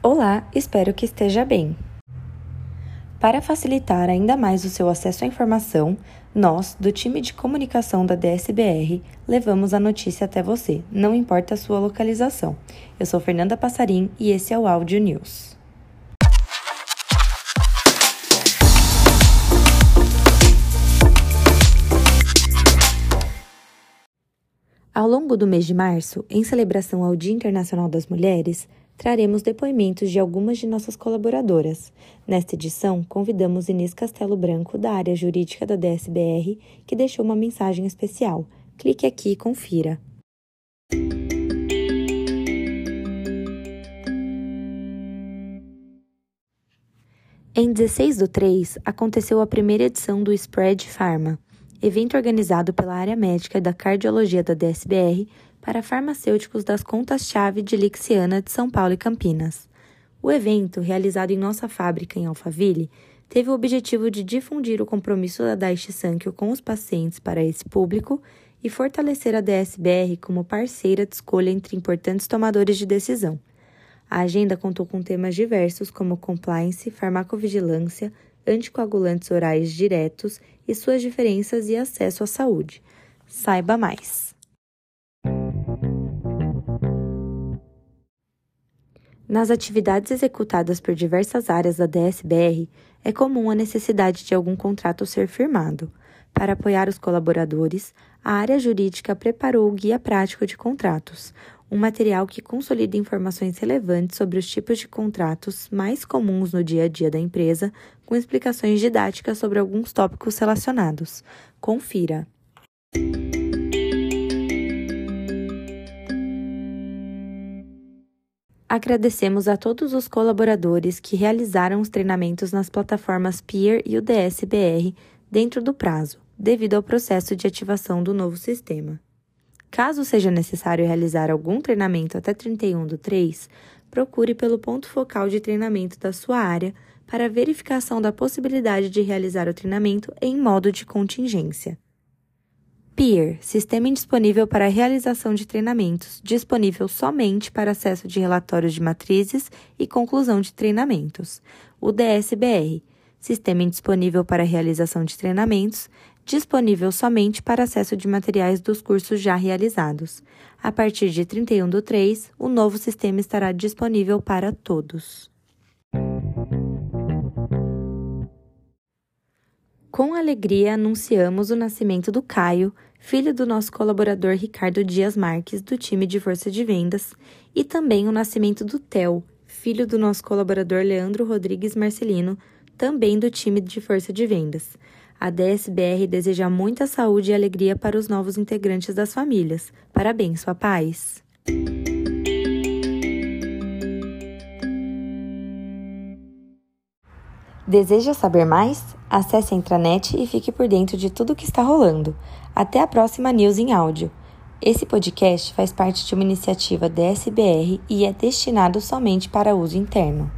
Olá, espero que esteja bem. Para facilitar ainda mais o seu acesso à informação, nós, do time de comunicação da DSBR, levamos a notícia até você, não importa a sua localização. Eu sou Fernanda Passarim e esse é o Áudio News. Ao longo do mês de março, em celebração ao Dia Internacional das Mulheres, traremos depoimentos de algumas de nossas colaboradoras. Nesta edição, convidamos Inês Castelo Branco, da área jurídica da DSBR, que deixou uma mensagem especial. Clique aqui e confira. Em 16 do 3, aconteceu a primeira edição do Spread Pharma, evento organizado pela área médica da cardiologia da DSBR para farmacêuticos das contas-chave de Lixiana de São Paulo e Campinas. O evento, realizado em nossa fábrica em Alphaville, teve o objetivo de difundir o compromisso da Daiichi Sankyo com os pacientes para esse público e fortalecer a DSBR como parceira de escolha entre importantes tomadores de decisão. A agenda contou com temas diversos como compliance, farmacovigilância, anticoagulantes orais diretos e suas diferenças e acesso à saúde. Saiba mais. Nas atividades executadas por diversas áreas da DSBR, é comum a necessidade de algum contrato ser firmado. Para apoiar os colaboradores, a área jurídica preparou o Guia Prático de Contratos, um material que consolida informações relevantes sobre os tipos de contratos mais comuns no dia a dia da empresa, com explicações didáticas sobre alguns tópicos relacionados. Confira! Agradecemos a todos os colaboradores que realizaram os treinamentos nas plataformas Peer e o DSBR dentro do prazo, devido ao processo de ativação do novo sistema. Caso seja necessário realizar algum treinamento até 31 do 3, procure pelo ponto focal de treinamento da sua área para verificação da possibilidade de realizar o treinamento em modo de contingência. Peer, sistema indisponível para a realização de treinamentos, disponível somente para acesso de relatórios de matrizes e conclusão de treinamentos. O DSBR, sistema indisponível para a realização de treinamentos, disponível somente para acesso de materiais dos cursos já realizados. A partir de 31 do 3, o novo sistema estará disponível para todos. Com alegria anunciamos o nascimento do Caio, filho do nosso colaborador Ricardo Dias Marques, do time de força de vendas, e também o nascimento do Theo, filho do nosso colaborador Leandro Rodrigues Marcelino, também do time de força de vendas. A DSBR deseja muita saúde e alegria para os novos integrantes das famílias. Parabéns, papais! Deseja saber mais? Acesse a intranet e fique por dentro de tudo o que está rolando. Até a próxima News em áudio. Esse podcast faz parte de uma iniciativa DSBR e é destinado somente para uso interno.